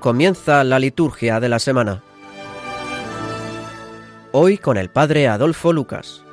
comienza la liturgia de la semana. Hoy con el Padre Adolfo Lucas.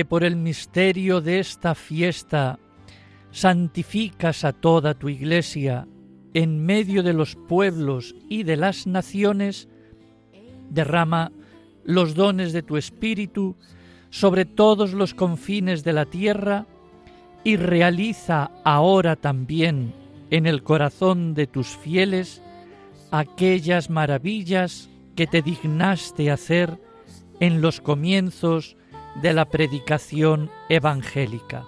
Que por el misterio de esta fiesta santificas a toda tu iglesia en medio de los pueblos y de las naciones, derrama los dones de tu Espíritu sobre todos los confines de la tierra y realiza ahora también en el corazón de tus fieles aquellas maravillas que te dignaste hacer en los comienzos de la predicación evangélica.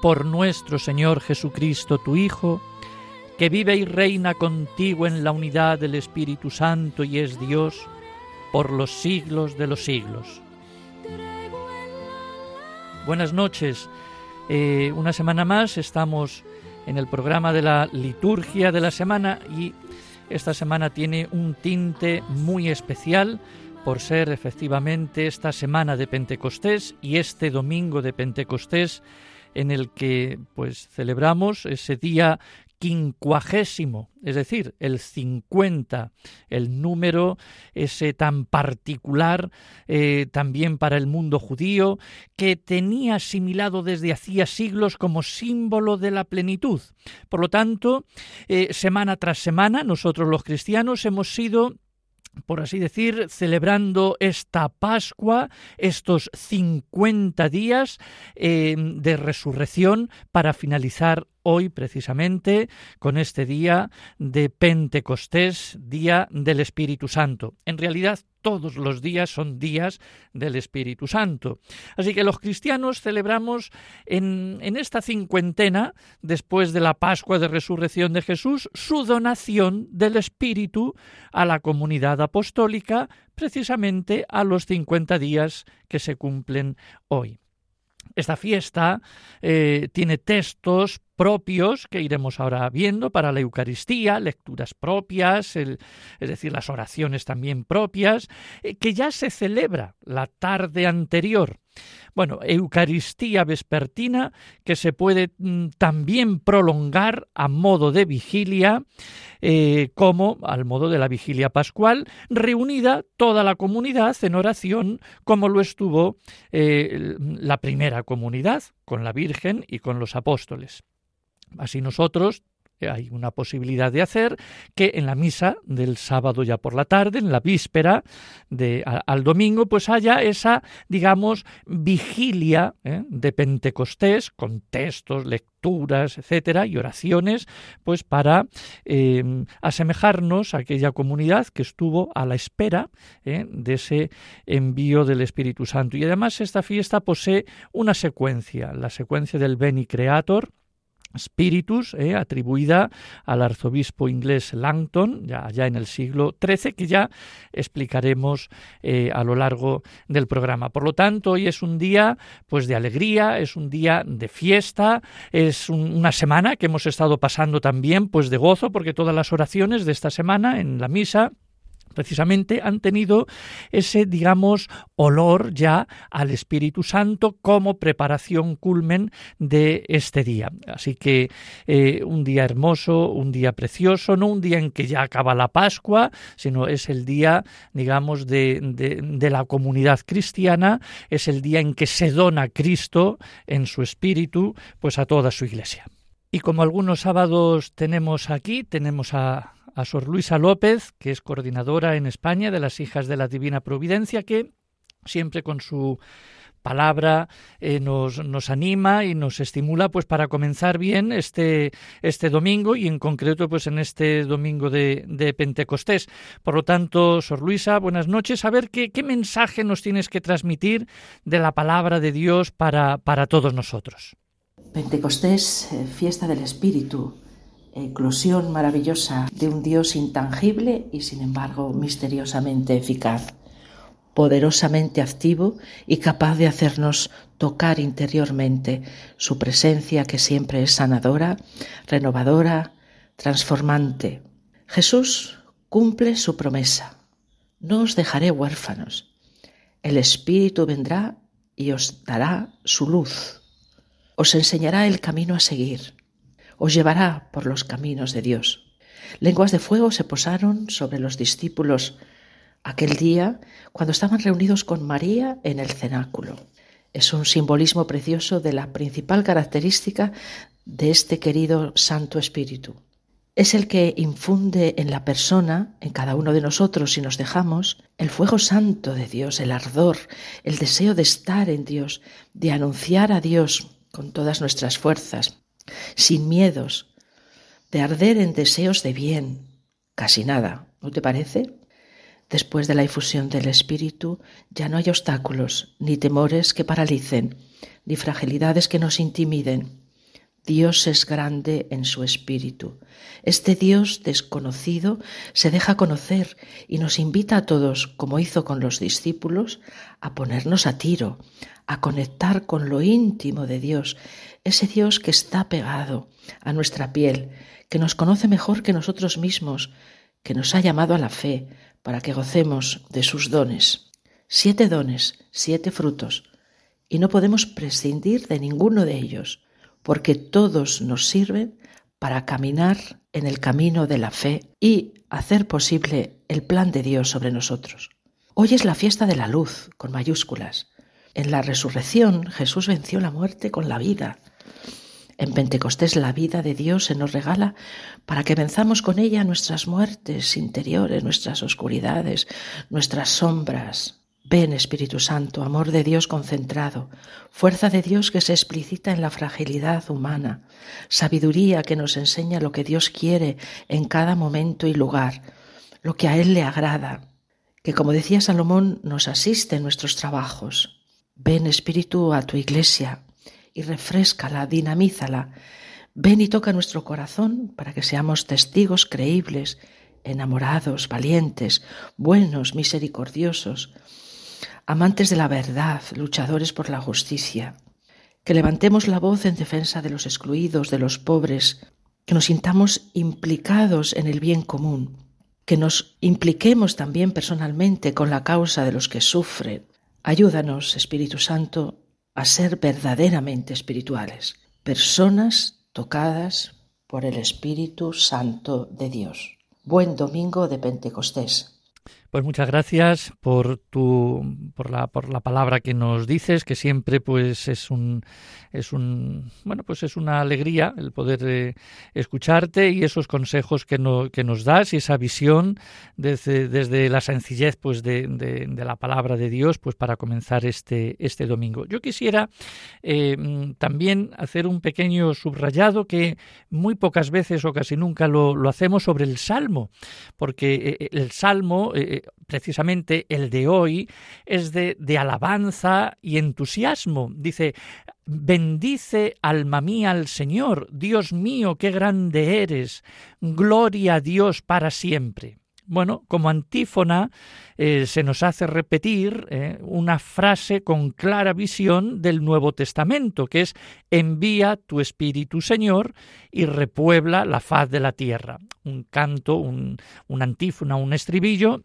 Por nuestro Señor Jesucristo, tu Hijo, que vive y reina contigo en la unidad del Espíritu Santo y es Dios por los siglos de los siglos. Buenas noches. Eh, una semana más estamos en el programa de la liturgia de la semana y esta semana tiene un tinte muy especial por ser efectivamente esta semana de Pentecostés y este domingo de Pentecostés en el que pues celebramos ese día quincuagésimo, es decir, el 50, el número ese tan particular eh, también para el mundo judío, que tenía asimilado desde hacía siglos como símbolo de la plenitud. Por lo tanto, eh, semana tras semana, nosotros los cristianos hemos sido por así decir, celebrando esta Pascua, estos 50 días eh, de resurrección para finalizar hoy precisamente con este día de Pentecostés, día del Espíritu Santo. En realidad todos los días son días del Espíritu Santo. Así que los cristianos celebramos en, esta cincuentena, después de la Pascua de Resurrección de Jesús, su donación del Espíritu a la comunidad apostólica, precisamente a los 50 días que se cumplen hoy. Esta fiesta eh, tiene textos propios que iremos ahora viendo para la Eucaristía, lecturas propias, es decir, las oraciones también propias, eh, que ya se celebra la tarde anterior. Bueno, Eucaristía vespertina que se puede mm, también prolongar a modo de vigilia, eh, como al modo de la vigilia pascual, reunida toda la comunidad en oración, como lo estuvo eh, la primera comunidad, con la Virgen y con los apóstoles. Así nosotros hay una posibilidad de hacer que en la misa del sábado ya por la tarde, en la víspera de, al domingo, pues haya esa, digamos, vigilia ¿eh? de Pentecostés con textos, lecturas, etcétera, y oraciones, pues para em, asemejarnos a aquella comunidad que estuvo a la espera ¿eh? de ese envío del Espíritu Santo. Y además esta fiesta posee una secuencia, la secuencia del Beni Creator, Spiritus, eh, atribuida al arzobispo inglés Langton, ya, ya, en el siglo XIII, que ya explicaremos eh, a lo largo del programa. Por lo tanto, hoy es un día pues de alegría, es un día de fiesta, es una semana que hemos estado pasando también pues de gozo, porque todas las oraciones de esta semana en la misa precisamente han tenido ese, digamos, olor ya al Espíritu Santo como preparación culmen de este día. Así que eh, un día hermoso, un día precioso, no un día en que ya acaba la Pascua, sino es el día, digamos, de, de la comunidad cristiana, es el día en que se dona Cristo en su Espíritu, pues a toda su Iglesia. Y como algunos sábados tenemos aquí, tenemos a a Sor Luisa López, que es coordinadora en España de las Hijas de la Divina Providencia, que siempre con su palabra eh, nos, nos, anima y nos estimula pues para comenzar bien este, este domingo y en concreto pues en este domingo de, de Pentecostés. Por lo tanto, Sor Luisa, buenas noches. A ver qué, qué mensaje nos tienes que transmitir de la palabra de Dios para, para todos nosotros. Pentecostés, eh, fiesta del Espíritu, eclosión maravillosa de un Dios intangible y sin embargo misteriosamente eficaz poderosamente activo y capaz de hacernos tocar interiormente su presencia que siempre es sanadora, renovadora, transformante. Jesús cumple su promesa. No os dejaré huérfanos. El Espíritu vendrá y os dará su luz. Os enseñará el camino a seguir. Os llevará por los caminos de Dios. Lenguas de fuego se posaron sobre los discípulos aquel día cuando estaban reunidos con María en el cenáculo. Es un simbolismo precioso de la principal característica de este querido Santo Espíritu. Es el que infunde en la persona, en cada uno de nosotros, si nos dejamos, el fuego santo de Dios, el ardor, el deseo de estar en Dios, de anunciar a Dios con todas nuestras fuerzas, sin miedos, de arder en deseos de bien, casi nada, ¿no te parece? Después de la infusión del Espíritu ya no hay obstáculos, ni temores que paralicen, ni fragilidades que nos intimiden. Dios es grande en su espíritu. Este Dios desconocido se deja conocer y nos invita a todos, como hizo con los discípulos, a ponernos a tiro, a conectar con lo íntimo de Dios, ese Dios que está pegado a nuestra piel, que nos conoce mejor que nosotros mismos, que nos ha llamado a la fe, para que gocemos de sus dones. Siete dones, siete frutos, y no podemos prescindir de ninguno de ellos, porque todos nos sirven para caminar en el camino de la fe y hacer posible el plan de Dios sobre nosotros. Hoy es la fiesta de la luz, con mayúsculas. En la resurrección Jesús venció la muerte con la vida. En Pentecostés la vida de Dios se nos regala para que venzamos con ella nuestras muertes interiores, nuestras oscuridades, nuestras sombras. Ven, Espíritu Santo, amor de Dios concentrado, fuerza de Dios que se explicita en la fragilidad humana, sabiduría que nos enseña lo que Dios quiere en cada momento y lugar, lo que a Él le agrada, que como decía Salomón nos asiste en nuestros trabajos. Ven, Espíritu, a tu iglesia, y refrescala, dinamízala. Ven y toca nuestro corazón para que seamos testigos creíbles, enamorados, valientes, buenos, misericordiosos, amantes de la verdad, luchadores por la justicia. Que levantemos la voz en defensa de los excluidos, de los pobres, que nos sintamos implicados en el bien común, que nos impliquemos también personalmente con la causa de los que sufren. Ayúdanos, Espíritu Santo, a ser verdaderamente espirituales, personas tocadas por el Espíritu Santo de Dios. Buen domingo de Pentecostés. Pues muchas gracias por tu por la por la palabra que nos dices, que siempre pues es un es un bueno, pues es una alegría el poder eh, escucharte y esos consejos que no, que nos das y esa visión desde, desde la sencillez pues de, de, la palabra de Dios pues para comenzar este este domingo. Yo quisiera eh, también hacer un pequeño subrayado que muy pocas veces o casi nunca lo, lo hacemos sobre el Salmo, porque eh, el Salmo precisamente el de hoy, es de, de alabanza y entusiasmo. Dice, bendice alma mía al Señor, Dios mío, qué grande eres, gloria a Dios para siempre. Bueno, como antífona eh, se nos hace repetir eh, una frase con clara visión del Nuevo Testamento, que es envía tu Espíritu Señor y repuebla la faz de la tierra. Un canto, un, un antífona, un estribillo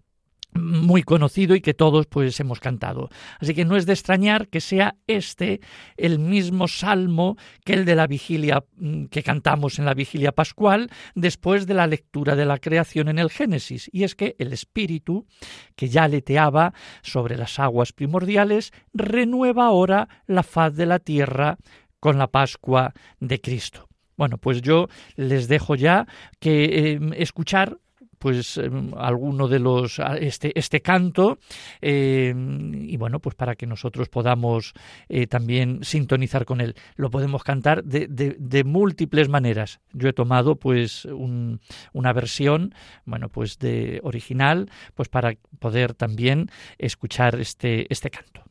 muy conocido y que todos pues hemos cantado. Así que no es de extrañar que sea este el mismo salmo que el de la vigilia mm, que cantamos en la vigilia pascual después de la lectura de la creación en el Génesis. Y es que el Espíritu, que ya leteaba sobre las aguas primordiales, renueva ahora la faz de la tierra con la Pascua de Cristo. Bueno, pues yo les dejo ya que eh, escuchar pues em, alguno de los este este canto em, y bueno pues para que nosotros podamos eh, también sintonizar con él. Lo podemos cantar de, de, múltiples maneras. Yo he tomado pues una versión bueno pues de original pues para poder también escuchar este este canto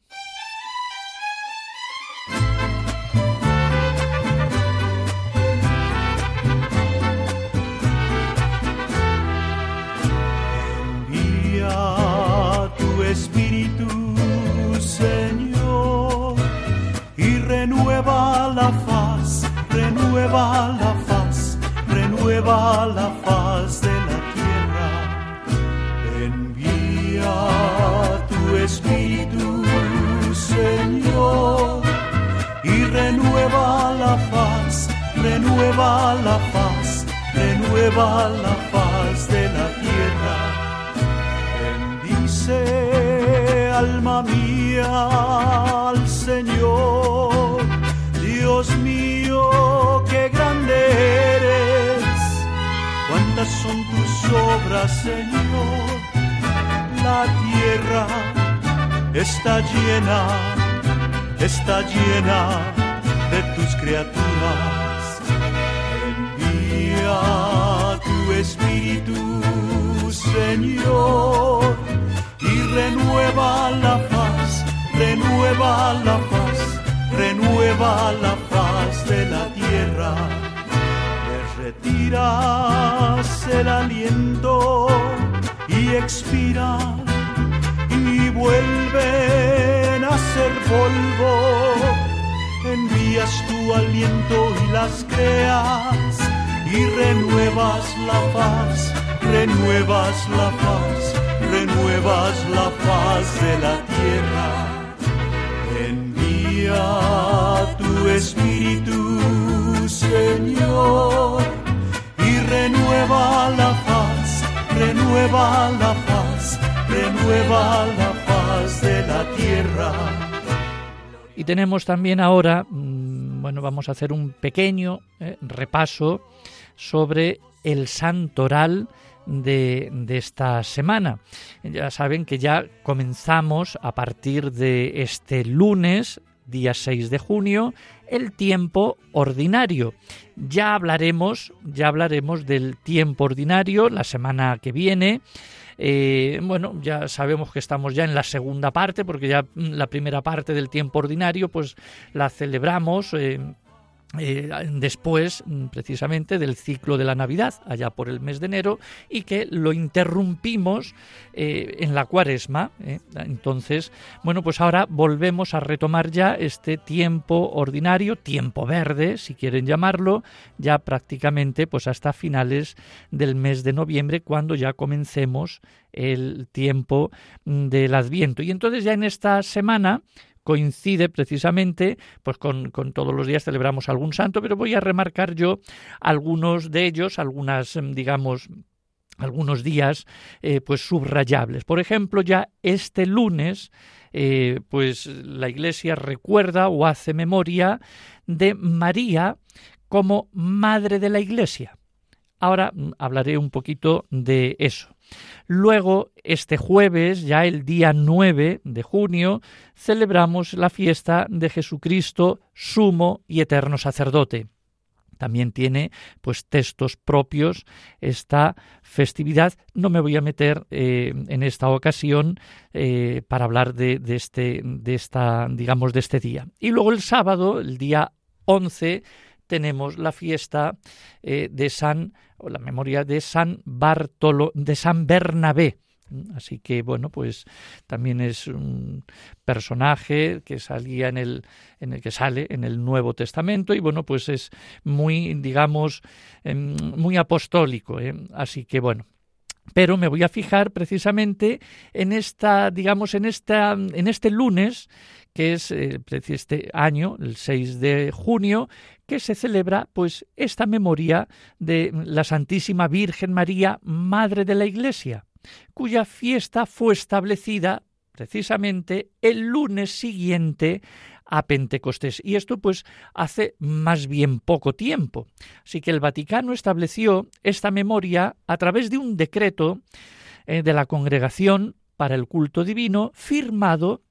renueva la faz, renueva la faz de la tierra. Envía tu espíritu, Señor, y renueva la faz, renueva la faz, renueva la faz de la tierra. Bendice, alma mía, al Señor Dios mío, qué grande eres. Cuántas son tus obras, Señor. La tierra está llena, está llena de tus criaturas. Envía tu espíritu, Señor, y renueva la paz, renueva la paz renueva la faz de la tierra. Le retiras el aliento y expiran y vuelven a ser polvo. Envías tu aliento y las creas y renuevas la paz, renuevas la paz, renuevas la paz de la tierra tu espíritu, Señor, y renueva la paz, renueva la paz, renueva la paz de la tierra. Y tenemos también ahora, mm, bueno, vamos a hacer un pequeño eh, repaso sobre el santoral de, de, esta semana. Ya saben que ya comenzamos a partir de este lunes día 6 de junio, el tiempo ordinario. Ya hablaremos, ya hablaremos del tiempo ordinario la semana que viene. Eh, bueno, ya sabemos que estamos ya en la segunda parte, porque ya la primera parte del tiempo ordinario, pues la celebramos. Eh, eh, después mm, precisamente del ciclo de la Navidad, allá por el mes de enero, y que lo interrumpimos eh, en la cuaresma. ¿eh? Entonces, bueno, pues ahora volvemos a retomar ya este tiempo ordinario, tiempo verde, si quieren llamarlo, ya prácticamente pues hasta finales del mes de noviembre, cuando ya comencemos el tiempo mm, del Adviento. Y entonces ya en esta semana coincide precisamente, pues con, todos los días celebramos algún santo, pero voy a remarcar yo algunos de ellos, algunas, em, digamos, algunos días eh, pues subrayables. Por ejemplo, ya este lunes eh, pues la Iglesia recuerda o hace memoria de María como madre de la Iglesia. Ahora mm, hablaré un poquito de eso. Luego, este jueves, ya el día 9 de junio, celebramos la fiesta de Jesucristo, sumo y eterno sacerdote. También tiene pues textos propios esta festividad. No me voy a meter eh, en esta ocasión eh, para hablar de, este, de esta, digamos, de este día. Y luego el sábado, el día 11, tenemos la fiesta eh, de San o la memoria de San Bartolo de San Bernabé. Así que bueno, pues también es un personaje que salía en el, en el que sale en el Nuevo Testamento y bueno, pues es muy, digamos, em, muy apostólico. ¿eh? Así que bueno, pero me voy a fijar precisamente en esta, digamos, en esta, en este lunes que es eh, este año, el 6 de junio, que se celebra pues esta memoria de la Santísima Virgen María, Madre de la Iglesia, cuya fiesta fue establecida precisamente el lunes siguiente a Pentecostés. Y esto pues hace más bien poco tiempo. Así que el Vaticano estableció esta memoria a través de un decreto eh, de la Congregación para el Culto Divino firmado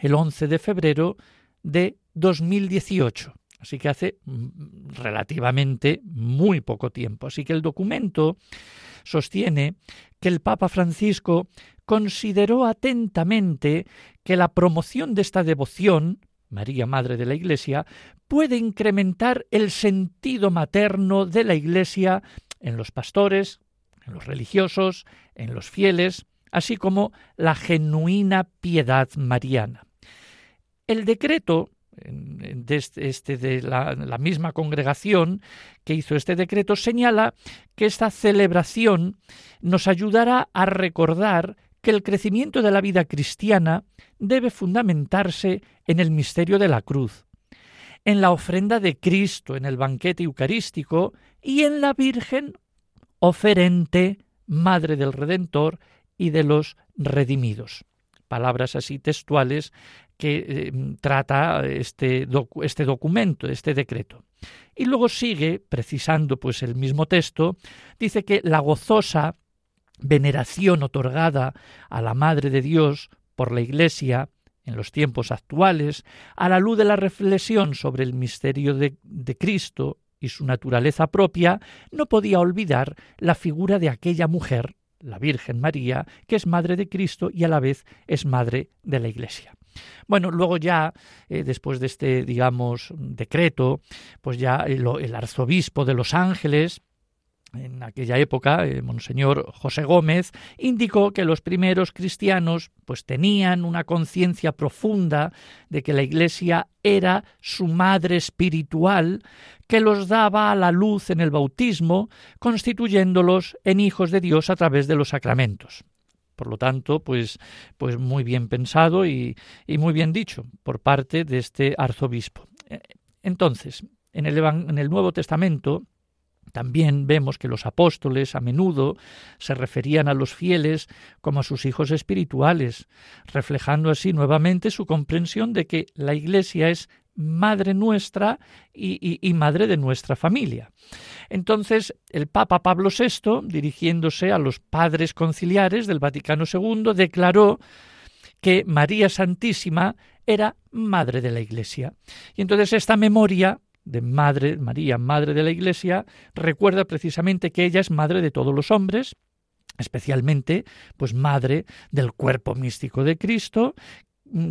el 11 de febrero de 2018. Así que hace mm, relativamente muy poco tiempo. Así que el documento sostiene que el Papa Francisco consideró atentamente que la promoción de esta devoción, María Madre de la Iglesia, puede incrementar el sentido materno de la Iglesia en los pastores, en los religiosos, en los fieles, así como la genuina piedad mariana. El decreto de este, este, de la, la, misma congregación que hizo este decreto señala que esta celebración nos ayudará a recordar que el crecimiento de la vida cristiana debe fundamentarse en el misterio de la cruz, en la ofrenda de Cristo en el banquete eucarístico y en la Virgen oferente, Madre del Redentor y de los redimidos. Palabras así textuales que eh, trata este, este documento, este decreto. Y luego sigue, precisando pues el mismo texto, dice que la gozosa veneración otorgada a la Madre de Dios por la Iglesia en los tiempos actuales, a la luz de la reflexión sobre el misterio de, de, Cristo y su naturaleza propia, no podía olvidar la figura de aquella mujer, la Virgen María, que es Madre de Cristo y a la vez es Madre de la Iglesia. Bueno, luego ya, eh, después de este, digamos, decreto, pues ya el, arzobispo de Los Ángeles, en aquella época, eh, Monseñor José Gómez, indicó que los primeros cristianos pues tenían una conciencia profunda de que la Iglesia era su madre espiritual que los daba a la luz en el bautismo, constituyéndolos en hijos de Dios a través de los sacramentos. Por lo tanto, pues, pues muy bien pensado y, y muy bien dicho por parte de este arzobispo. Eh, entonces, en el, en el Nuevo Testamento, también vemos que los apóstoles a menudo se referían a los fieles como a sus hijos espirituales, reflejando así nuevamente su comprensión de que la Iglesia es madre nuestra y, madre de nuestra familia. Entonces, el Papa Pablo VI, dirigiéndose a los padres conciliares del Vaticano II, declaró que María Santísima era madre de la Iglesia. Y entonces esta memoria de Madre María, Madre de la Iglesia, recuerda precisamente que ella es madre de todos los hombres, especialmente pues madre del cuerpo místico de Cristo,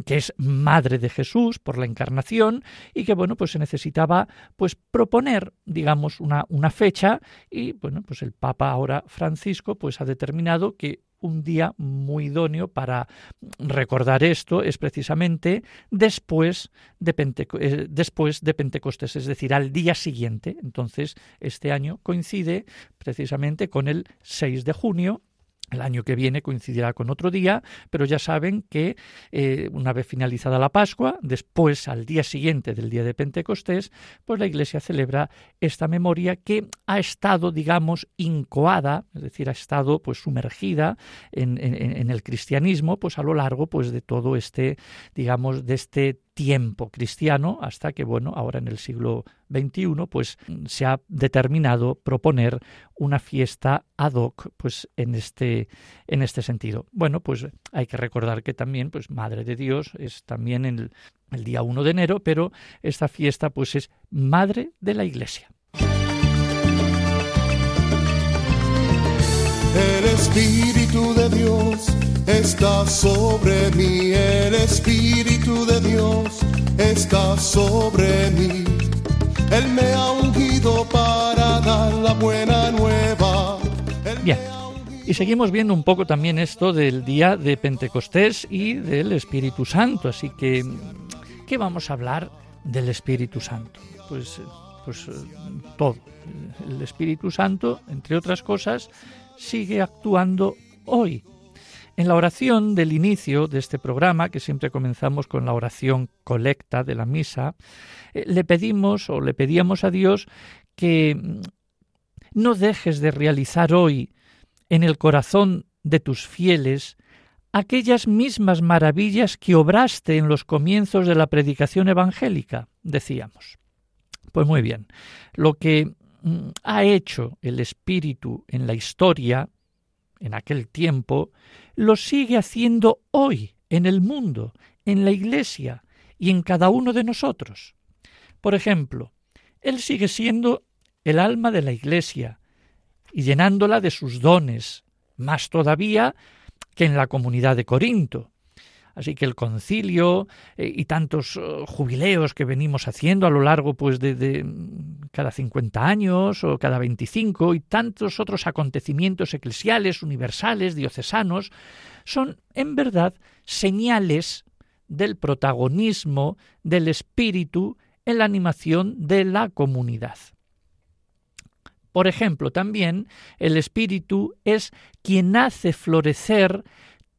que es madre de Jesús por la encarnación y que bueno pues se necesitaba pues proponer digamos una, una fecha y bueno pues el Papa ahora Francisco pues ha determinado que un día muy idóneo para recordar esto es precisamente después de, eh, después de Pentecostés, es decir, al día siguiente. Entonces, este año coincide precisamente con el 6 de junio el año que viene coincidirá con otro día, pero ya saben que eh, una vez finalizada la Pascua, después al día siguiente del día de Pentecostés, pues la Iglesia celebra esta memoria que ha estado, digamos, incoada, es decir, ha estado pues sumergida en, en el cristianismo, pues a lo largo pues de todo este, digamos, de este tiempo cristiano hasta que, bueno, ahora en el siglo XXI, pues se ha determinado proponer una fiesta ad hoc, pues en este, en este sentido. Bueno, pues hay que recordar que también, pues Madre de Dios es también el, el día 1 de enero, pero esta fiesta, pues es Madre de la Iglesia. El Espíritu de Dios está sobre mí, el Espíritu de Dios está sobre mí. Él me ha ungido para dar la buena nueva. Bien. Y seguimos viendo un poco también esto del día de Pentecostés y del Espíritu Santo. Así que, ¿qué vamos a hablar del Espíritu Santo? Pues, pues todo. El Espíritu Santo, entre otras cosas, sigue actuando hoy. En la oración del inicio de este programa, que siempre comenzamos con la oración colecta de la misa, eh, le pedimos o le pedíamos a Dios que mm, no dejes de realizar hoy en el corazón de tus fieles aquellas mismas maravillas que obraste en los comienzos de la predicación evangélica, decíamos. Pues muy bien, lo que mm, ha hecho el Espíritu en la historia, en aquel tiempo, lo sigue haciendo hoy en el mundo, en la Iglesia y en cada uno de nosotros. Por ejemplo, Él sigue siendo el alma de la Iglesia y llenándola de sus dones, más todavía que en la comunidad de Corinto. Así que el concilio eh, y tantos eh, jubileos que venimos haciendo a lo largo pues de, cada 50 años o cada 25 y tantos otros acontecimientos eclesiales, universales, diocesanos, son en verdad señales del protagonismo del espíritu en la animación de la comunidad. Por ejemplo, también el Espíritu es quien hace florecer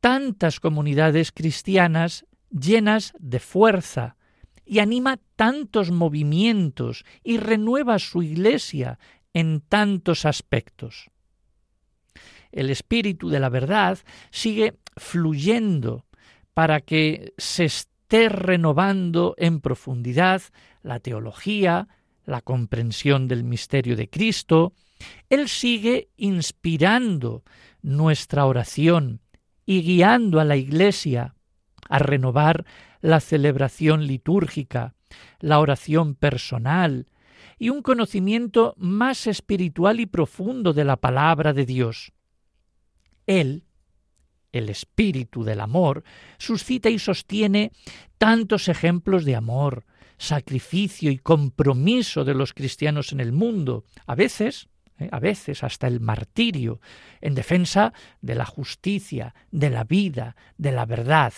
tantas comunidades cristianas llenas de fuerza y anima tantos movimientos y renueva su iglesia en tantos aspectos. El espíritu de la verdad sigue fluyendo para que se esté renovando en profundidad la teología, la comprensión del misterio de Cristo, Él sigue inspirando nuestra oración y guiando a la Iglesia a renovar la celebración litúrgica, la oración personal y un conocimiento más espiritual y profundo de la palabra de Dios. Él, el espíritu del amor, suscita y sostiene tantos ejemplos de amor, sacrificio y compromiso de los cristianos en el mundo, a veces, eh, a veces hasta el martirio, en defensa de la justicia, de la vida, de la verdad.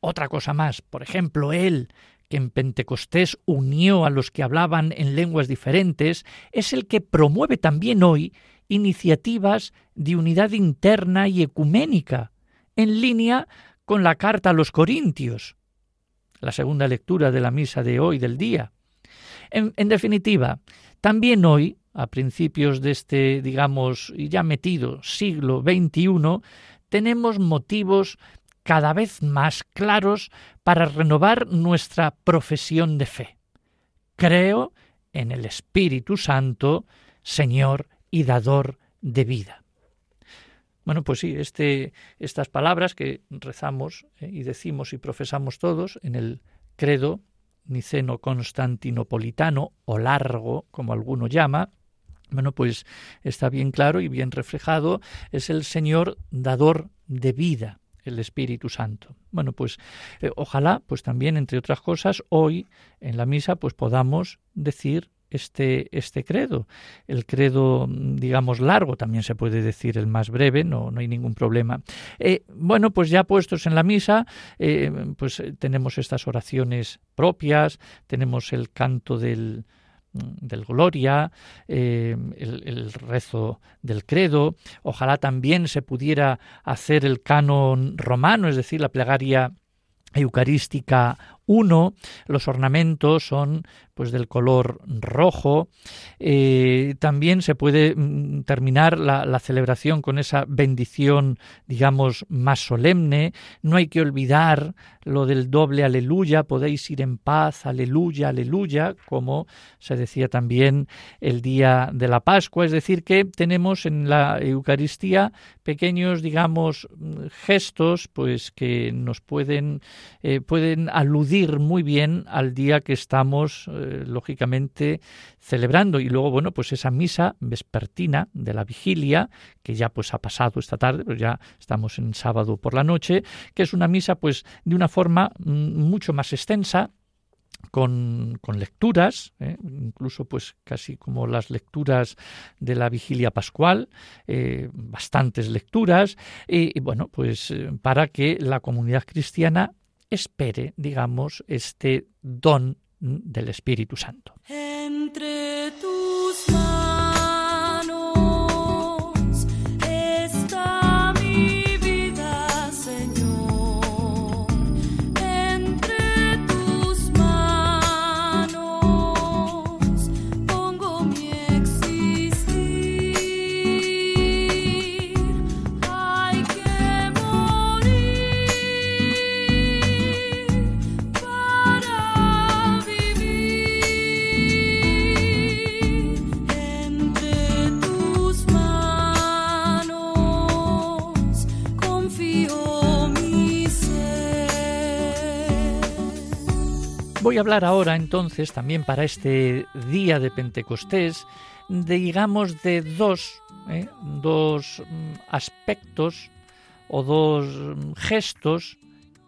Otra cosa más, por ejemplo, él, que en Pentecostés unió a los que hablaban en lenguas diferentes, es el que promueve también hoy iniciativas de unidad interna y ecuménica, en línea con la carta a los Corintios, la segunda lectura de la misa de hoy del día. En, definitiva, también hoy, a principios de este, digamos, ya metido siglo XXI, tenemos motivos cada vez más claros para renovar nuestra profesión de fe. Creo en el Espíritu Santo, Señor y Dador de vida. Bueno, pues sí, este, estas palabras que rezamos eh, y decimos y profesamos todos en el credo niceno constantinopolitano o largo, como alguno llama, bueno, pues está bien claro y bien reflejado, es el Señor dador de vida, el Espíritu Santo. Bueno, pues eh, ojalá, pues también, entre otras cosas, hoy en la misa, pues podamos decir este, este credo. El credo, digamos, largo, también se puede decir el más breve, no, no hay ningún problema. Eh, bueno, pues ya puestos en la misa, eh, pues tenemos estas oraciones propias, tenemos el canto del, del Gloria, el, el, rezo del credo. Ojalá también se pudiera hacer el canon romano, es decir, la plegaria eucarística 1. Los ornamentos son pues del color rojo. Eh, también se puede mm, terminar la, celebración con esa bendición, digamos, más solemne. No hay que olvidar lo del doble aleluya, podéis ir en paz, aleluya, aleluya, como se decía también el día de la Pascua. Es decir, que tenemos en la Eucaristía pequeños, digamos, gestos, pues que nos pueden, eh, pueden aludir muy bien al día que estamos eh, lógicamente celebrando y luego bueno pues esa misa vespertina de la vigilia que ya pues ha pasado esta tarde pero ya estamos en sábado por la noche que es una misa pues de una forma mm, mucho más extensa con, lecturas, ¿eh? incluso pues casi como las lecturas de la vigilia pascual, eh, bastantes lecturas, y bueno, pues eh, para que la comunidad cristiana espere, digamos, este don del Espíritu Santo. Voy a hablar ahora entonces también para este día de Pentecostés, digamos de dos, ¿eh? dos mm, aspectos o dos mm, gestos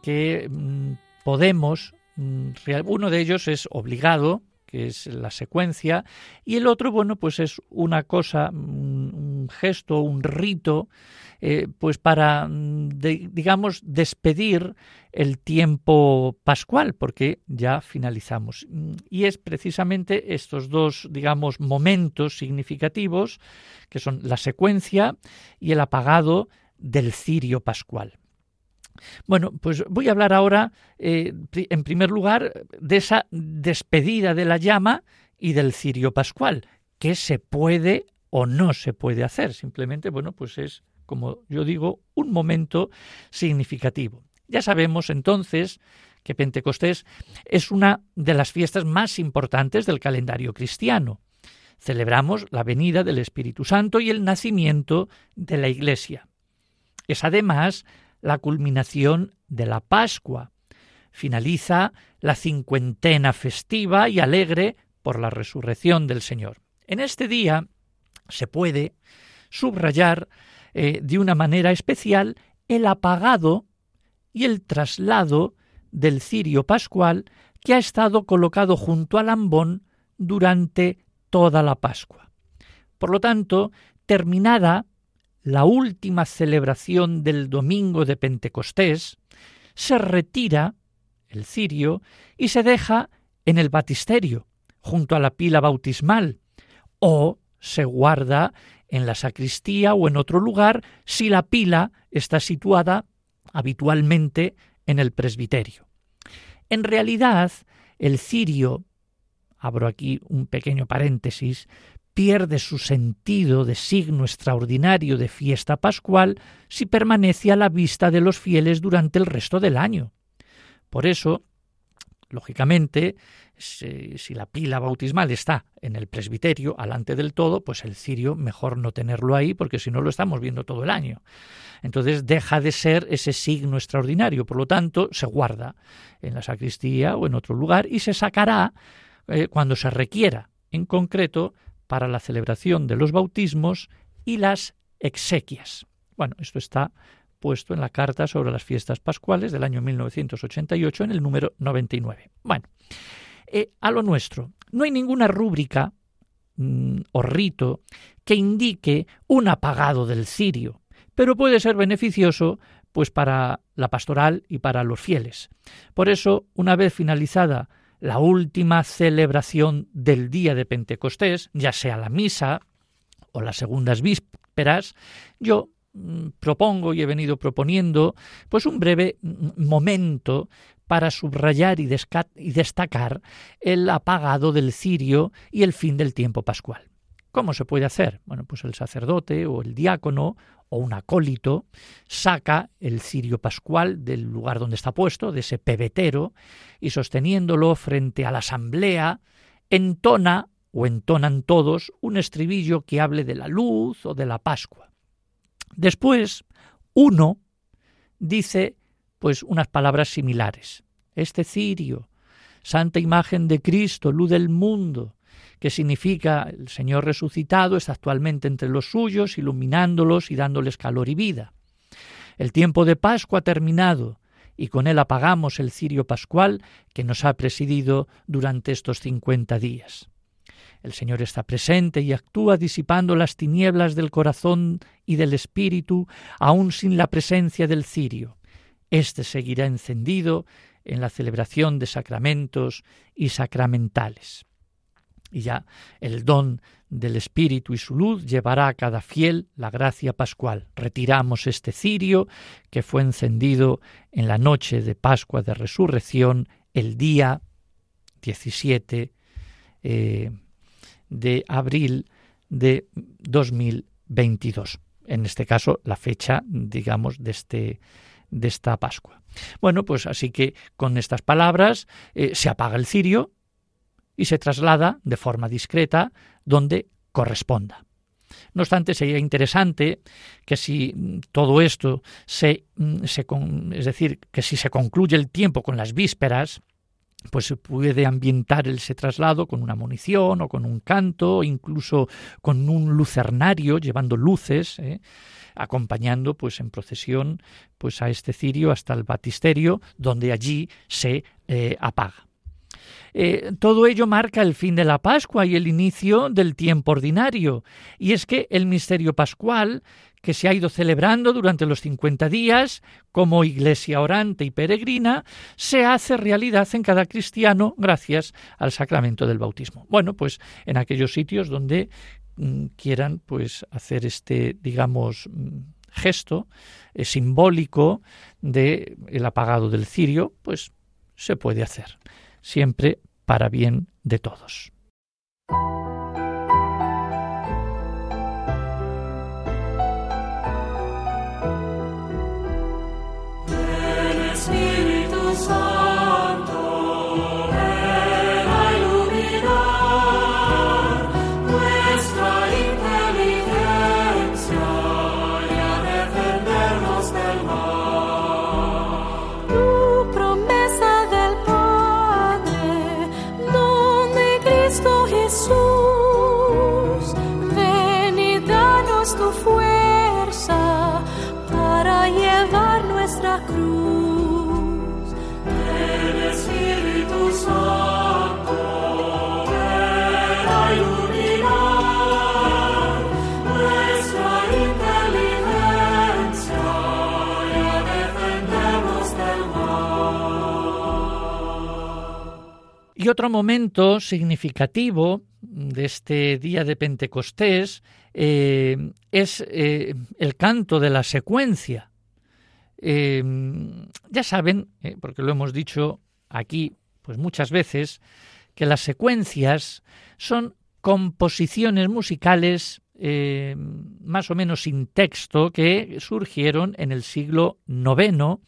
que mm, podemos, uno de ellos es obligado, que es la secuencia, y el otro, bueno, pues es una cosa, gesto, un rito, eh, pues para, digamos, despedir el tiempo pascual, porque ya finalizamos. Y es precisamente estos dos, digamos, momentos significativos, que son la secuencia y el apagado del cirio pascual. Bueno, pues voy a hablar ahora, eh, en primer lugar, de esa despedida de la llama y del cirio pascual, que se puede o no se puede hacer. Simplemente, bueno, pues es, como yo digo, un momento significativo. Ya sabemos entonces que Pentecostés es una de las fiestas más importantes del calendario cristiano. Celebramos la venida del Espíritu Santo y el nacimiento de la Iglesia. Es además la culminación de la Pascua. Finaliza la cincuentena festiva y alegre por la resurrección del Señor. En este día se puede subrayar eh, de una manera especial el apagado y el traslado del cirio pascual que ha estado colocado junto al ambón durante toda la Pascua. Por lo tanto, terminada la última celebración del domingo de Pentecostés, se retira el cirio y se deja en el batisterio, junto a la pila bautismal, o se guarda en la sacristía o en otro lugar si la pila está situada habitualmente en el presbiterio. En realidad, el cirio, abro aquí un pequeño paréntesis, pierde su sentido de signo extraordinario de fiesta pascual si permanece a la vista de los fieles durante el resto del año. Por eso, lógicamente, si, la pila bautismal está en el presbiterio, alante del todo, pues el cirio mejor no tenerlo ahí porque si no lo estamos viendo todo el año. Entonces deja de ser ese signo extraordinario, por lo tanto se guarda en la sacristía o en otro lugar y se sacará eh, cuando se requiera, en concreto para la celebración de los bautismos y las exequias. Bueno, esto está puesto en la carta sobre las fiestas pascuales del año 1988 en el número 99. Bueno, eh, a lo nuestro, no hay ninguna rúbrica mm, o rito que indique un apagado del cirio, pero puede ser beneficioso pues para la pastoral y para los fieles. Por eso, una vez finalizada la última celebración del día de Pentecostés, ya sea la misa o las segundas vísperas, yo propongo y he venido proponiendo pues un breve mm, momento para subrayar y, y destacar el apagado del cirio y el fin del tiempo pascual. ¿Cómo se puede hacer? Bueno, pues el sacerdote o el diácono o un acólito saca el cirio pascual del lugar donde está puesto, de ese pebetero, y sosteniéndolo frente a la asamblea, entona o entonan todos un estribillo que hable de la luz o de la Pascua. Después, uno dice pues unas palabras similares. Este cirio, santa imagen de Cristo, luz del mundo, que significa el Señor resucitado está actualmente entre los suyos, iluminándolos y dándoles calor y vida. El tiempo de Pascua ha terminado y con él apagamos el cirio pascual que nos ha presidido durante estos cincuenta días. El Señor está presente y actúa disipando las tinieblas del corazón y del espíritu, aun sin la presencia del cirio. Este seguirá encendido en la celebración de sacramentos y sacramentales y ya el don del Espíritu y su luz llevará a cada fiel la gracia pascual. Retiramos este cirio que fue encendido en la noche de Pascua de Resurrección, el día 17 eh, de abril de 2022. En este caso, la fecha, digamos, de este de esta Pascua. Bueno, pues así que con estas palabras eh, se apaga el cirio, y se traslada de forma discreta donde corresponda. No obstante, sería interesante que si todo esto se, se, es decir, que si se concluye el tiempo con las vísperas, pues se puede ambientar ese traslado con una munición o con un canto, incluso con un lucernario llevando luces, ¿eh? acompañando pues en procesión pues a este cirio hasta el batisterio, donde allí se eh, apaga. Eh, todo ello marca el fin de la Pascua y el inicio del tiempo ordinario. Y es que el misterio pascual que se ha ido celebrando durante los 50 días como iglesia orante y peregrina, se hace realidad en cada cristiano gracias al sacramento del bautismo. Bueno, pues en aquellos sitios donde mm, quieran pues hacer este, digamos, mm, gesto eh, simbólico de el apagado del cirio, pues se puede hacer, siempre para bien de todos. Y otro momento significativo de este día de Pentecostés eh, es eh, el canto de la secuencia. Eh, ya saben, porque lo hemos dicho aquí pues muchas veces, que las secuencias son composiciones musicales más o menos sin texto que surgieron en el siglo IX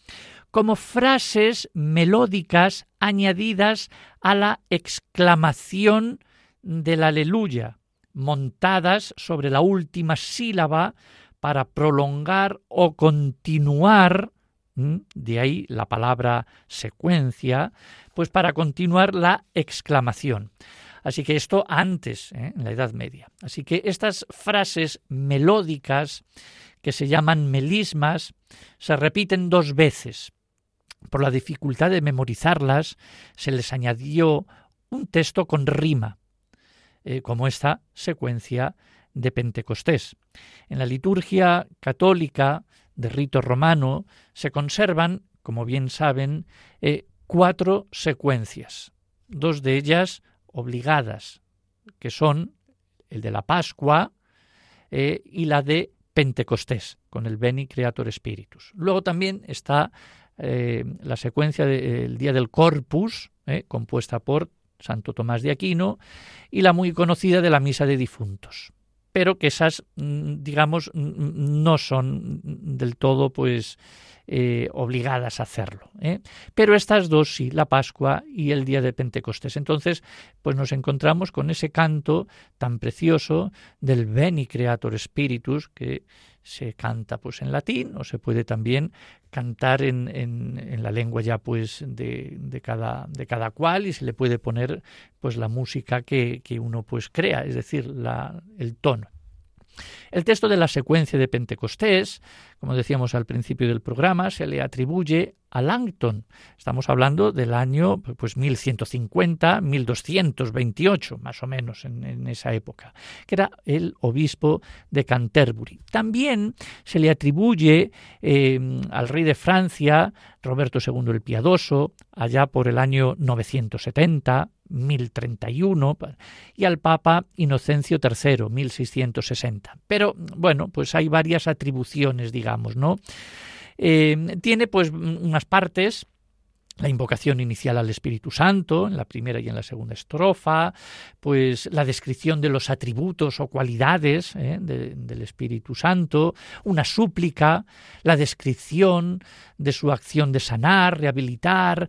como frases melódicas añadidas a la exclamación del aleluya, montadas sobre la última sílaba para prolongar o continuar, de ahí la palabra secuencia, pues para continuar la exclamación. Así que esto antes, ¿eh? en la Edad Media. Así que estas frases melódicas, que se llaman melismas, se repiten dos veces por la dificultad de memorizarlas, se les añadió un texto con rima, eh, como esta secuencia de Pentecostés. En la liturgia católica de rito romano se conservan, como bien saben, eh, cuatro secuencias, dos de ellas obligadas, que son el de la Pascua eh, y la de Pentecostés, con el Beni Creator Spiritus. Luego también está eh, la secuencia del Día del Corpus, eh, compuesta por Santo Tomás de Aquino, y la muy conocida de la Misa de Difuntos. Pero que esas, mm, digamos, no son del todo, pues, eh, obligadas a hacerlo. Pero estas dos sí, la Pascua y el día de Pentecostés. Entonces, pues nos encontramos con ese canto tan precioso del Beni Creator Spiritus que se canta pues en latín o se puede también cantar en, en, la lengua ya pues de, de, cada, de cada cual y se le puede poner pues la música que, que uno pues crea, es decir, la, el tono. El texto de la secuencia de Pentecostés, como decíamos al principio del programa, se le atribuye a Langton. Estamos hablando del año pues 1150, 1228, más o menos en, esa época, que era el obispo de Canterbury. También se le atribuye eh, al rey de Francia, Roberto II el Piadoso, allá por el año 970, 1031 y al Papa Inocencio III 1660. Pero bueno, pues hay varias atribuciones, digamos, ¿no? Eh, tiene pues unas partes la invocación inicial al Espíritu Santo, en la primera y en la segunda estrofa, pues la descripción de los atributos o cualidades ¿eh? del Espíritu Santo, una súplica, la descripción de su acción de sanar, rehabilitar,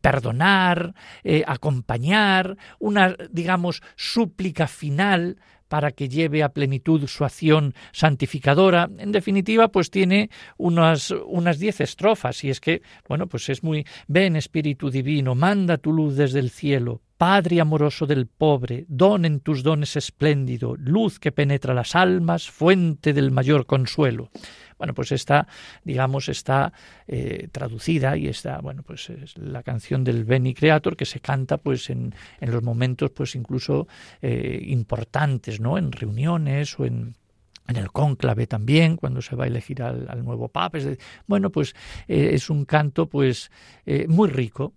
perdonar, eh, acompañar, una, digamos, súplica final para que lleve a plenitud su acción santificadora. En definitiva, pues tiene unas, unas diez estrofas, y es que, bueno, pues es muy, ven Espíritu Divino, manda tu luz desde el cielo, Padre amoroso del pobre, don en tus dones espléndido, luz que penetra las almas, fuente del mayor consuelo. Bueno, pues está, digamos, está eh, traducida y está, bueno, pues es la canción del Beni Creator que se canta, pues, en, en los momentos, pues, incluso eh, importantes, ¿no? En reuniones o en en el cónclave también, cuando se va a elegir al, nuevo papa. bueno, pues eh, es un canto pues muy rico.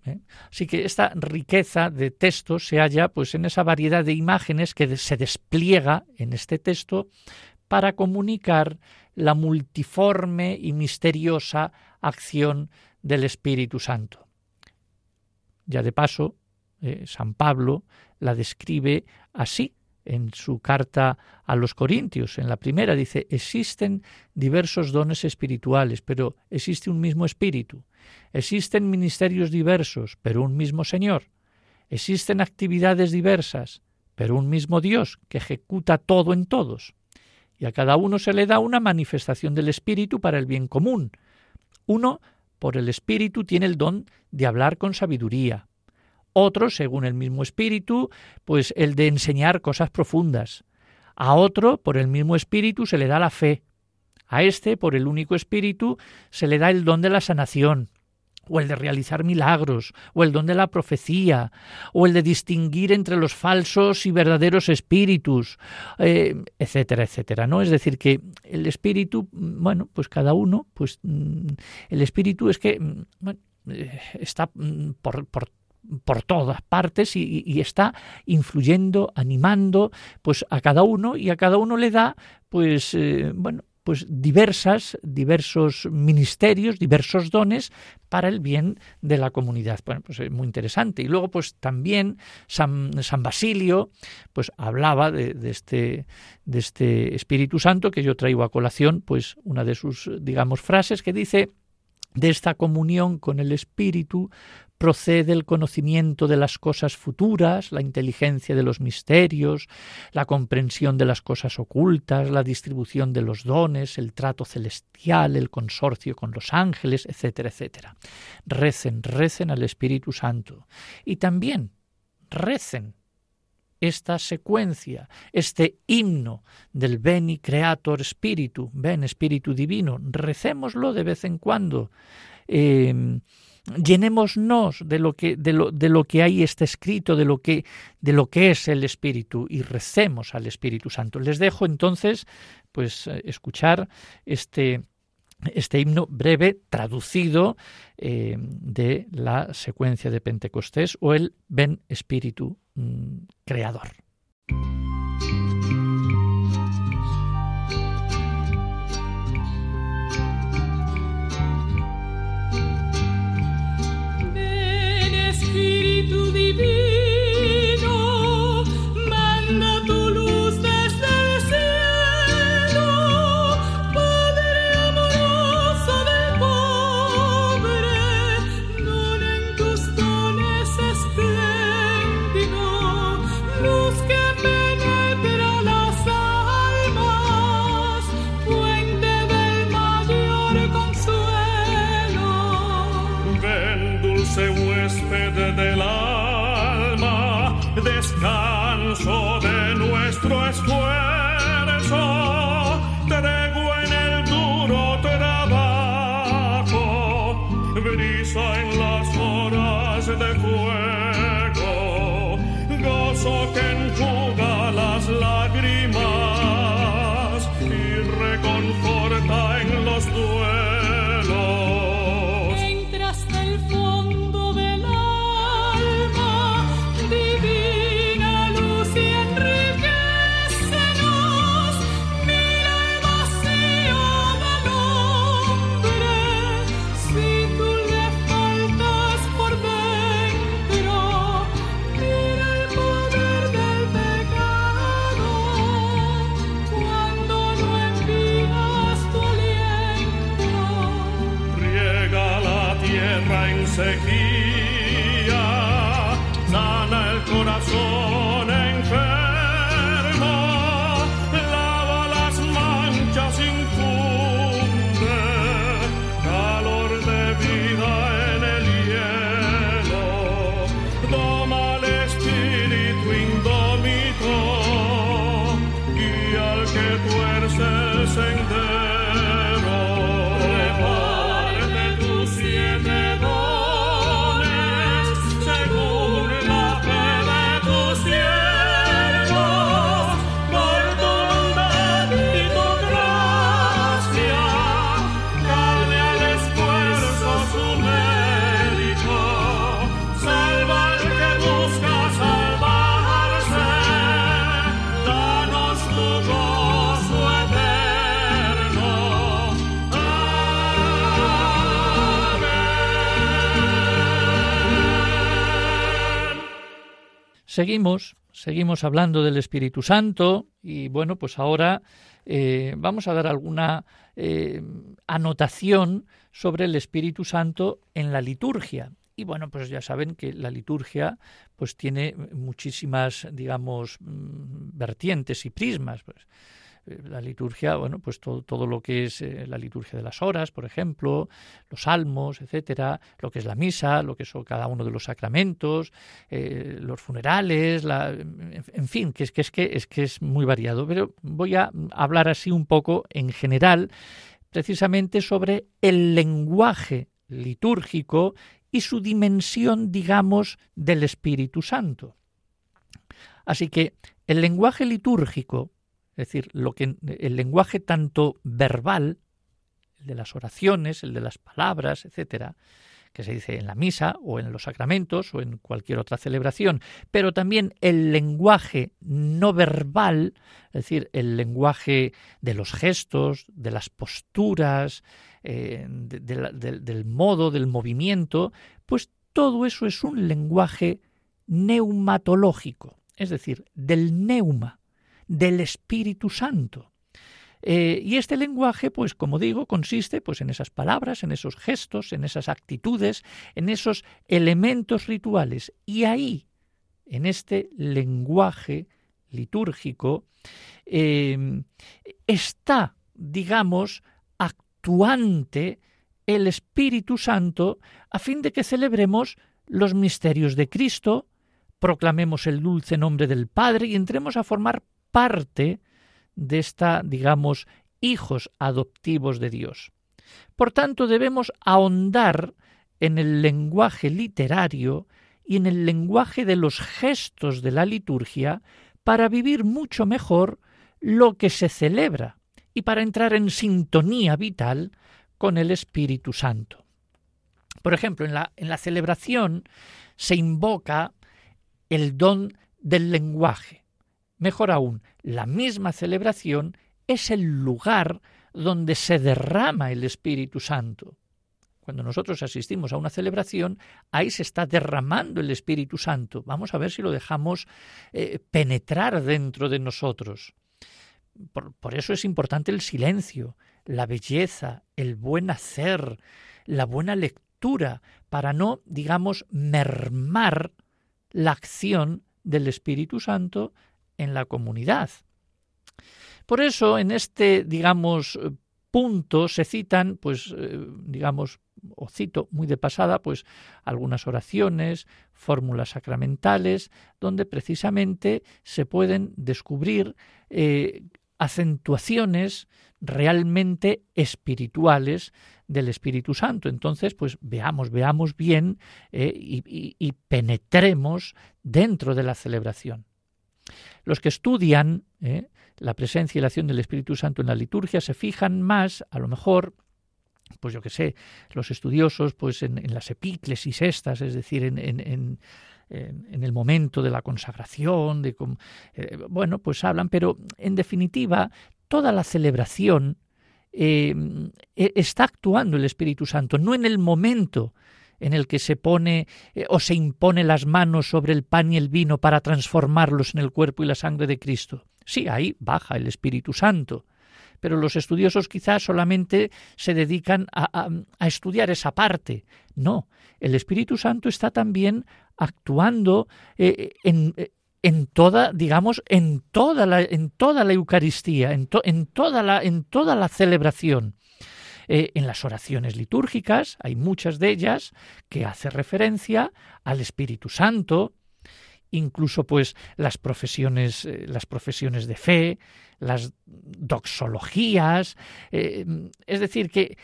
Así que esta riqueza de textos se halla pues en esa variedad de imágenes que se despliega en este texto para comunicar la multiforme y misteriosa acción del Espíritu Santo. Ya de paso, eh, San Pablo la describe así en su carta a los Corintios. En la primera dice, existen diversos dones espirituales, pero existe un mismo Espíritu. Existen ministerios diversos, pero un mismo Señor. Existen actividades diversas, pero un mismo Dios que ejecuta todo en todos y a cada uno se le da una manifestación del Espíritu para el bien común. Uno, por el Espíritu, tiene el don de hablar con sabiduría. Otro, según el mismo Espíritu, pues el de enseñar cosas profundas. A otro, por el mismo Espíritu, se le da la fe. A este, por el único Espíritu, se le da el don de la sanación o el de realizar milagros, o el don de la profecía, o el de distinguir entre los falsos y verdaderos espíritus, eh, etcétera, etcétera, ¿no? Es decir, que el espíritu, bueno, pues cada uno, pues mm, el espíritu es que mm, eh, está mm, por, por todas partes y, está influyendo, animando, pues a cada uno y a cada uno le da, pues eh, bueno, pues diversas, diversos ministerios, diversos dones para el bien de la comunidad. Pues es muy interesante. Y luego, pues también San, San Basilio, pues hablaba de, de, este, de este Espíritu Santo que yo traigo a colación, pues una de sus, digamos, frases que dice de esta comunión con el Espíritu procede el conocimiento de las cosas futuras, la inteligencia de los misterios, la comprensión de las cosas ocultas, la distribución de los dones, el trato celestial, el consorcio con los ángeles, etcétera, etcétera. Recen, recen al Espíritu Santo. Y también recen esta secuencia, este himno del Beni Creator Spiritu, Ven Espíritu Divino, recémoslo de vez en cuando. Eh, llenémonos de lo que de lo, de lo que hay está escrito de lo que de lo que es el espíritu y recemos al Espíritu Santo. Les dejo entonces pues eh, escuchar este este himno breve traducido eh, de la secuencia de Pentecostés o el Ven Espíritu mm, Creador. Seguimos, seguimos hablando del Espíritu Santo y bueno, pues ahora eh, vamos a dar alguna eh, anotación sobre el Espíritu Santo en la liturgia. Y bueno, pues ya saben que la liturgia pues tiene muchísimas, digamos, mm, vertientes y prismas. Pues la liturgia, bueno, pues todo, todo lo que es eh, la liturgia de las horas, por ejemplo, los salmos, etcétera, lo que es la misa, lo que son cada uno de los sacramentos, eh, los funerales, en fin, que es que es que es que es muy variado. Pero voy a hablar así un poco en general, precisamente sobre el lenguaje litúrgico y su dimensión, digamos, del Espíritu Santo. Así que el lenguaje litúrgico es decir, lo que el lenguaje tanto verbal, el de las oraciones, el de las palabras, etcétera, que se dice en la misa o en los sacramentos o en cualquier otra celebración, pero también el lenguaje no verbal, es decir, el lenguaje de los gestos, de las posturas, eh, del modo, del movimiento, pues todo eso es un lenguaje neumatológico, es decir, del neuma, del Espíritu Santo. Eh, y este lenguaje, pues como digo, consiste pues, en esas palabras, en esos gestos, en esas actitudes, en esos elementos rituales. Y ahí, en este lenguaje litúrgico, em, está, digamos, actuante el Espíritu Santo a fin de que celebremos los misterios de Cristo, proclamemos el dulce nombre del Padre y entremos a formar parte de esta, digamos, hijos adoptivos de Dios. Por tanto, debemos ahondar en el lenguaje literario y en el lenguaje de los gestos de la liturgia para vivir mucho mejor lo que se celebra y para entrar en sintonía vital con el Espíritu Santo. Por ejemplo, en la, en la celebración se invoca el don del lenguaje. Mejor aún, la misma celebración es el lugar donde se derrama el Espíritu Santo. Cuando nosotros asistimos a una celebración, ahí se está derramando el Espíritu Santo. Vamos a ver si lo dejamos eh, penetrar dentro de nosotros. Por, por eso es importante el silencio, la belleza, el buen hacer, la buena lectura, para no, digamos, mermar la acción del Espíritu Santo en la comunidad. Por eso, en este, digamos, punto se citan, pues, eh, digamos, o cito muy de pasada, pues algunas oraciones, fórmulas sacramentales, donde precisamente se pueden descubrir eh, acentuaciones realmente espirituales del Espíritu Santo. Entonces, pues veamos, veamos bien eh, y penetremos dentro de la celebración. Los que estudian eh, la presencia y la acción del Espíritu Santo en la liturgia se fijan más, a lo mejor, pues yo que sé, los estudiosos, pues en, las epíclesis estas, es decir, en, en, el momento de la consagración, de eh, bueno, pues hablan, pero en definitiva, toda la celebración eh, e, está actuando el Espíritu Santo, no en el momento en el que se pone eh, o se impone las manos sobre el pan y el vino para transformarlos en el cuerpo y la sangre de Cristo. Sí, ahí baja el Espíritu Santo. Pero los estudiosos quizás solamente se dedican a, estudiar esa parte. No, el Espíritu Santo está también actuando eh, en, en toda, digamos, en toda la, en toda la Eucaristía, en, toda, la, en toda la celebración. Eh, en las oraciones litúrgicas hay muchas de ellas que hace referencia al Espíritu Santo, incluso pues las profesiones, eh, las profesiones de fe, las doxologías, eh, es decir, que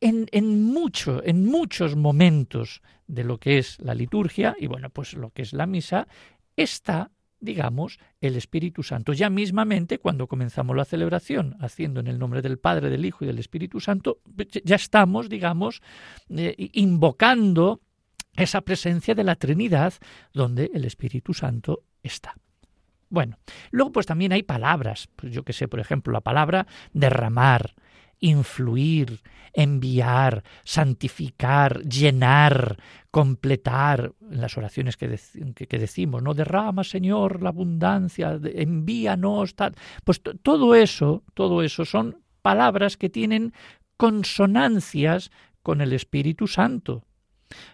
en, en, mucho, en muchos momentos de lo que es la liturgia y bueno, pues lo que es la misa, está digamos, el Espíritu Santo. Ya mismamente, cuando comenzamos la celebración, haciendo en el nombre del Padre, del Hijo y del Espíritu Santo, ya estamos, digamos, eh, invocando esa presencia de la Trinidad donde el Espíritu Santo está. Bueno, luego pues también hay palabras, pues yo que sé, por ejemplo, la palabra derramar, influir, enviar, santificar, llenar, completar en las oraciones que, decimos, ¿no? Derrama, Señor, la abundancia, envíanos, tal. Pues todo eso, todo eso son palabras que tienen consonancias con el Espíritu Santo.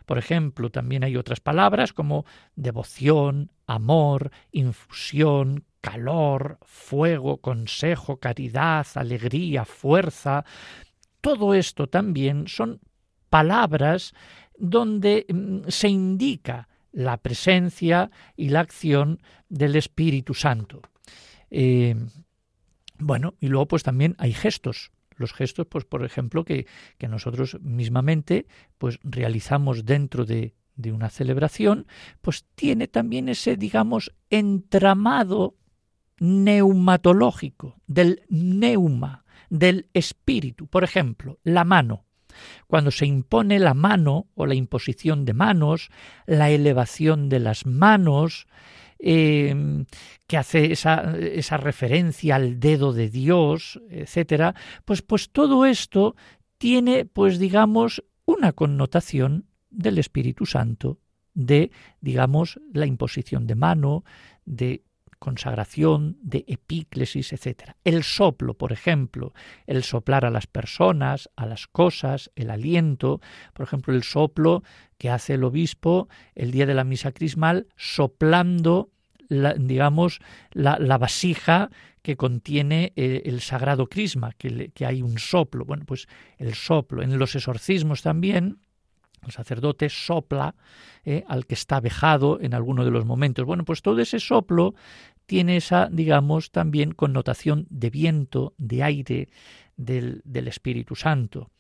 Por ejemplo, también hay otras palabras como devoción, amor, infusión, calor, fuego, consejo, caridad, alegría, fuerza. Todo esto también son palabras donde mm, se indica la presencia y la acción del Espíritu Santo. Eh, bueno, y luego pues también hay gestos. Los gestos, pues por ejemplo, que, que nosotros mismamente pues realizamos dentro de, de una celebración, pues tiene también ese, digamos, entramado neumatológico, del neuma, del espíritu. Por ejemplo, la mano. Cuando se impone la mano o la imposición de manos, la elevación de las manos, em, que hace esa, esa, referencia al dedo de Dios, etcétera, pues, pues todo esto tiene, pues digamos, una connotación del Espíritu Santo, de, digamos, la imposición de mano, de consagración, de epíclesis, etc. El soplo, por ejemplo, el soplar a las personas, a las cosas, el aliento, por ejemplo, el soplo que hace el obispo el día de la misa crismal, soplando, la, digamos, la, vasija que contiene eh, el sagrado crisma, que, hay un soplo. Bueno, pues el soplo. En los exorcismos también, el sacerdote sopla eh, al que está vejado en alguno de los momentos. Bueno, pues todo ese soplo tiene esa, digamos, también connotación de viento, de aire, del, Espíritu Santo.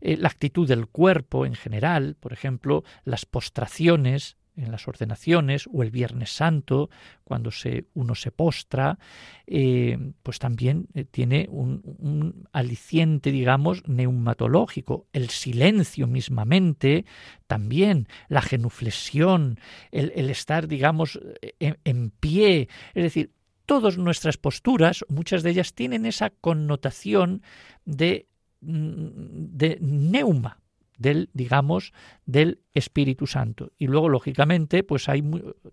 Eh, la actitud del cuerpo en general, por ejemplo, las postraciones en las ordenaciones o el Viernes Santo, cuando se, uno se postra, eh, pues también eh, tiene un, aliciente, digamos, neumatológico. El silencio mismamente, también la genuflexión, el, estar, digamos, en, en pie. Es decir, todas nuestras posturas, muchas de ellas tienen esa connotación de, mm, de neuma, del, digamos, del Espíritu Santo. Y luego, lógicamente, pues hay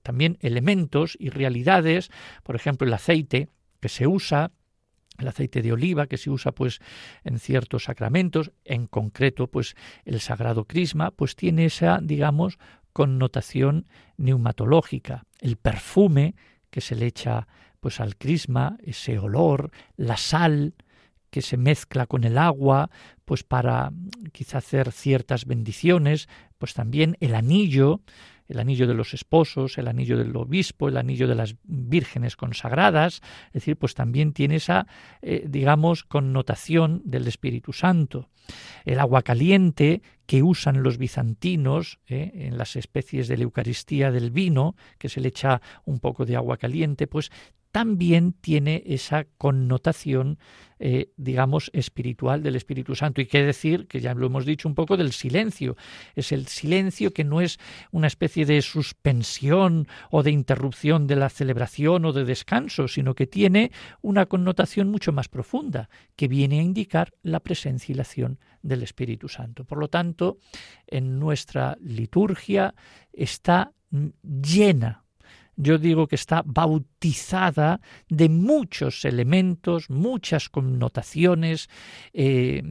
también elementos y realidades, por ejemplo, el aceite que se usa, el aceite de oliva que se usa pues en ciertos sacramentos, en concreto pues el sagrado crisma, pues tiene esa, digamos, connotación neumatológica, el perfume que se le echa pues al crisma, ese olor, la sal, que se mezcla con el agua, pues para quizá hacer ciertas bendiciones, pues también el anillo, el anillo de los esposos, el anillo del obispo, el anillo de las vírgenes consagradas, es decir, pues también tiene esa, eh, digamos, connotación del Espíritu Santo. El agua caliente que usan los bizantinos eh, en las especies de la Eucaristía del vino, que se le echa un poco de agua caliente, pues también tiene esa connotación, eh, digamos, espiritual del Espíritu Santo. Y qué decir, que ya lo hemos dicho un poco, del silencio. Es el silencio que no es una especie de suspensión o de interrupción de la celebración o de descanso, sino que tiene una connotación mucho más profunda, que viene a indicar la presencia y la acción del Espíritu Santo. Por lo tanto, en nuestra liturgia está llena yo digo que está bautizada de muchos elementos, muchas connotaciones eh,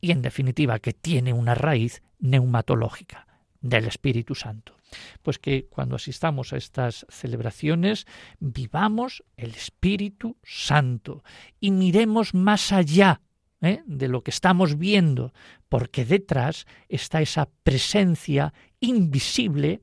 y en definitiva que tiene una raíz neumatológica del Espíritu Santo. Pues que cuando asistamos a estas celebraciones vivamos el Espíritu Santo y miremos más allá ¿eh? de lo que estamos viendo, porque detrás está esa presencia invisible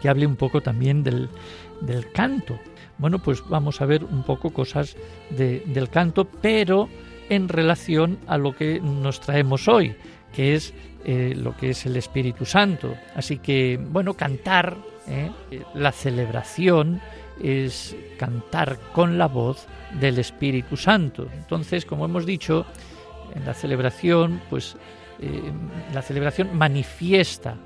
que hable un poco también del, canto. Bueno, pues vamos a ver un poco cosas del canto, pero en relación a lo que nos traemos hoy, que es eh, lo que es el Espíritu Santo. Así que, bueno, cantar, ¿eh? la celebración es cantar con la voz del Espíritu Santo. Entonces, como hemos dicho, en la celebración, pues eh, la celebración manifiesta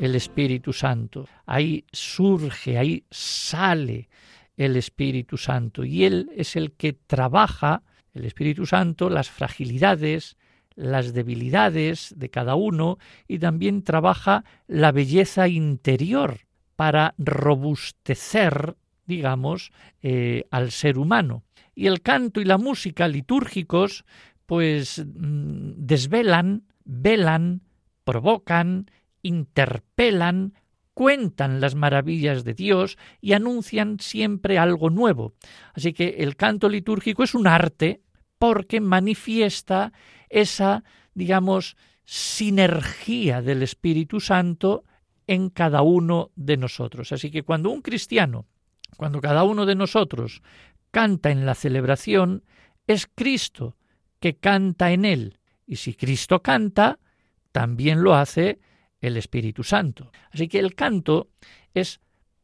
el Espíritu Santo. Ahí surge, ahí sale el Espíritu Santo y Él es el que trabaja, el Espíritu Santo, las fragilidades, las debilidades de cada uno y también trabaja la belleza interior para robustecer, digamos, eh, al ser humano. Y el canto y la música litúrgicos pues mm, desvelan velan, provocan, interpelan, cuentan las maravillas de Dios y anuncian siempre algo nuevo. Así que el canto litúrgico es un arte porque manifiesta esa, digamos, sinergia del Espíritu Santo en cada uno de nosotros. Así que cuando un cristiano, cuando cada uno de nosotros canta en la celebración, es Cristo que canta en él. Y si Cristo canta, también lo hace el Espíritu Santo. Así que el canto es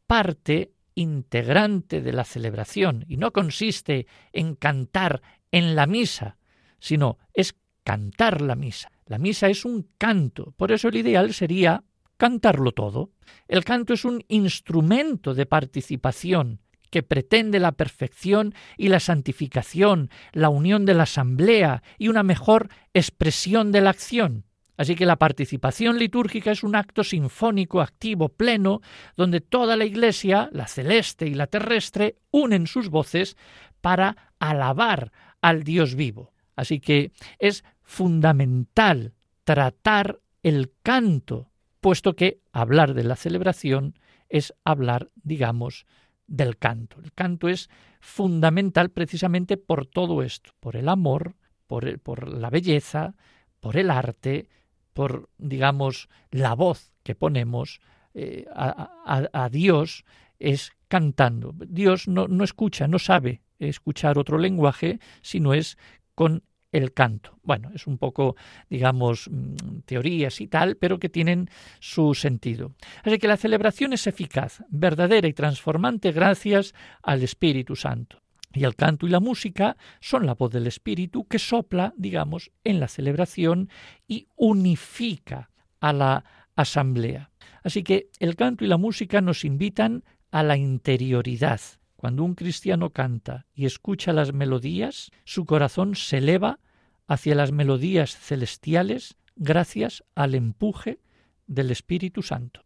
parte integrante de la celebración y no consiste en cantar en la misa, sino es cantar la misa. La misa es un canto, por eso el ideal sería cantarlo todo. El canto es un instrumento de participación que pretende la perfección y la santificación, la unión de la asamblea y una mejor expresión de la acción. Así que la participación litúrgica es un acto sinfónico activo pleno, donde toda la Iglesia, la celeste y la terrestre, unen sus voces para alabar al Dios vivo. Así que es fundamental tratar el canto, puesto que hablar de la celebración es hablar, digamos, del canto. El canto es fundamental precisamente por todo esto, por el amor, por, por la belleza, por el arte, por, digamos, la voz que ponemos eh, a, Dios es cantando. Dios no, no escucha, no sabe escuchar otro lenguaje, sino es con el canto. Bueno, es un poco, digamos, mm, teorías y tal, pero que tienen su sentido. Así que la celebración es eficaz, verdadera y transformante gracias al Espíritu Santo. Y el canto y la música son la voz del Espíritu que sopla, digamos, en la celebración y unifica a la asamblea. Así que el canto y la música nos invitan a la interioridad, cuando un cristiano canta y escucha las melodías, su corazón se eleva hacia las melodías celestiales gracias al empuje del Espíritu Santo.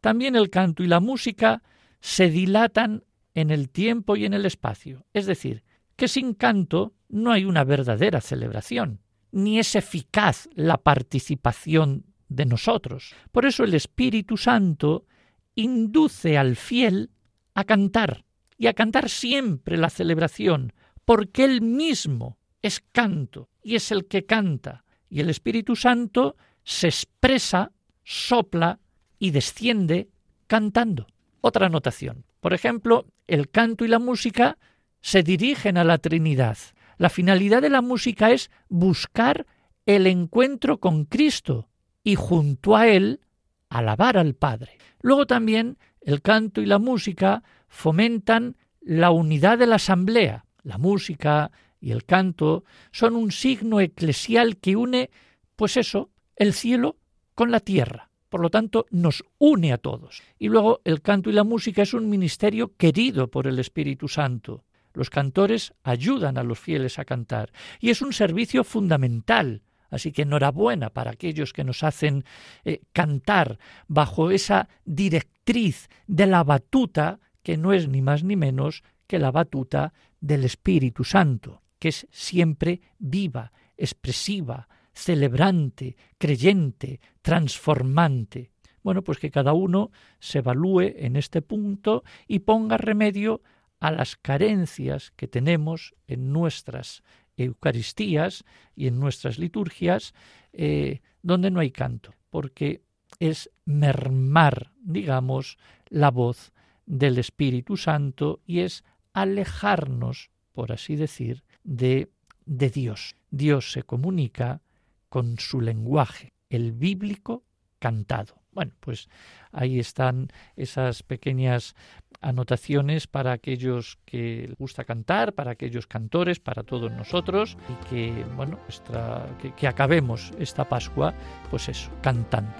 También el canto y la música se dilatan en el tiempo y en el espacio, es decir, que sin canto no hay una verdadera celebración, ni es eficaz la participación de nosotros. Por eso el Espíritu Santo induce al fiel a cantar, y a cantar siempre la celebración, porque Él mismo es canto y es el que canta, y el Espíritu Santo se expresa, sopla y desciende cantando. Otra anotación. Por ejemplo, el canto y la música se dirigen a la Trinidad. La finalidad de la música es buscar el encuentro con Cristo y junto a Él alabar al Padre. Luego también el canto y la música fomentan la unidad de la asamblea. La música y el canto son un signo eclesial que une, pues eso, el cielo con la tierra. Por lo tanto, nos une a todos. Y luego el canto y la música es un ministerio querido por el Espíritu Santo. Los cantores ayudan a los fieles a cantar y es un servicio fundamental. Así que enhorabuena para aquellos que nos hacen eh, cantar bajo esa directriz de la batuta que no es ni más ni menos que la batuta del Espíritu Santo, que es siempre viva, expresiva, celebrante, creyente, transformante. Bueno, pues que cada uno se evalúe en este punto y ponga remedio a las carencias que tenemos en nuestras Eucaristías y en nuestras liturgias eh, donde no hay canto, porque es mermar, digamos, la voz del Espíritu Santo y es alejarnos, por así decir, de, de Dios. Dios se comunica con su lenguaje, el bíblico cantado. Bueno, pues ahí están esas pequeñas anotaciones para aquellos que les gusta cantar, para aquellos cantores, para todos nosotros y que bueno, que, que, acabemos esta Pascua, pues eso, cantando.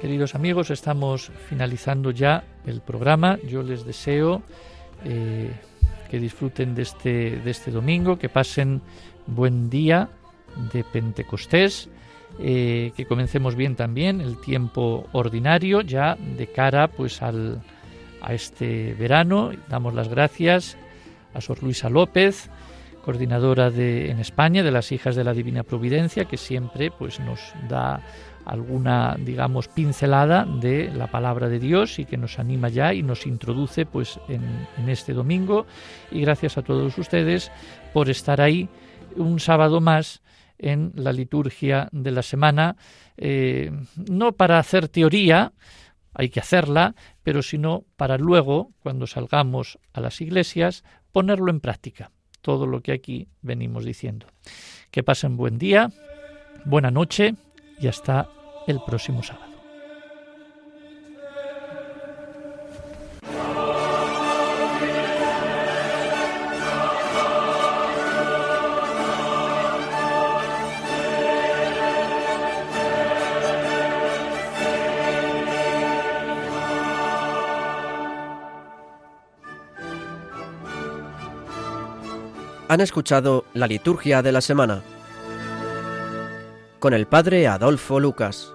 Queridos amigos, estamos finalizando ya el programa. Yo les deseo eh, que disfruten de este, de este domingo, que pasen buen día de Pentecostés, eh, que comencemos bien también el tiempo ordinario ya de cara pues al, a este verano. Damos las gracias a Sor Luisa López, coordinadora de, en España de las Hijas de la Divina Providencia, que siempre pues nos da alguna, digamos, pincelada de la palabra de Dios y que nos anima ya y nos introduce pues en, este domingo. Y gracias a todos ustedes por estar ahí un sábado más en la liturgia de la semana, eh, no para hacer teoría, hay que hacerla, pero sino para luego, cuando salgamos a las iglesias, ponerlo en práctica, todo lo que aquí venimos diciendo. Que pasen buen día, buena noche y hasta el próximo sábado. Han escuchado la liturgia de la semana con el Padre Adolfo Lucas.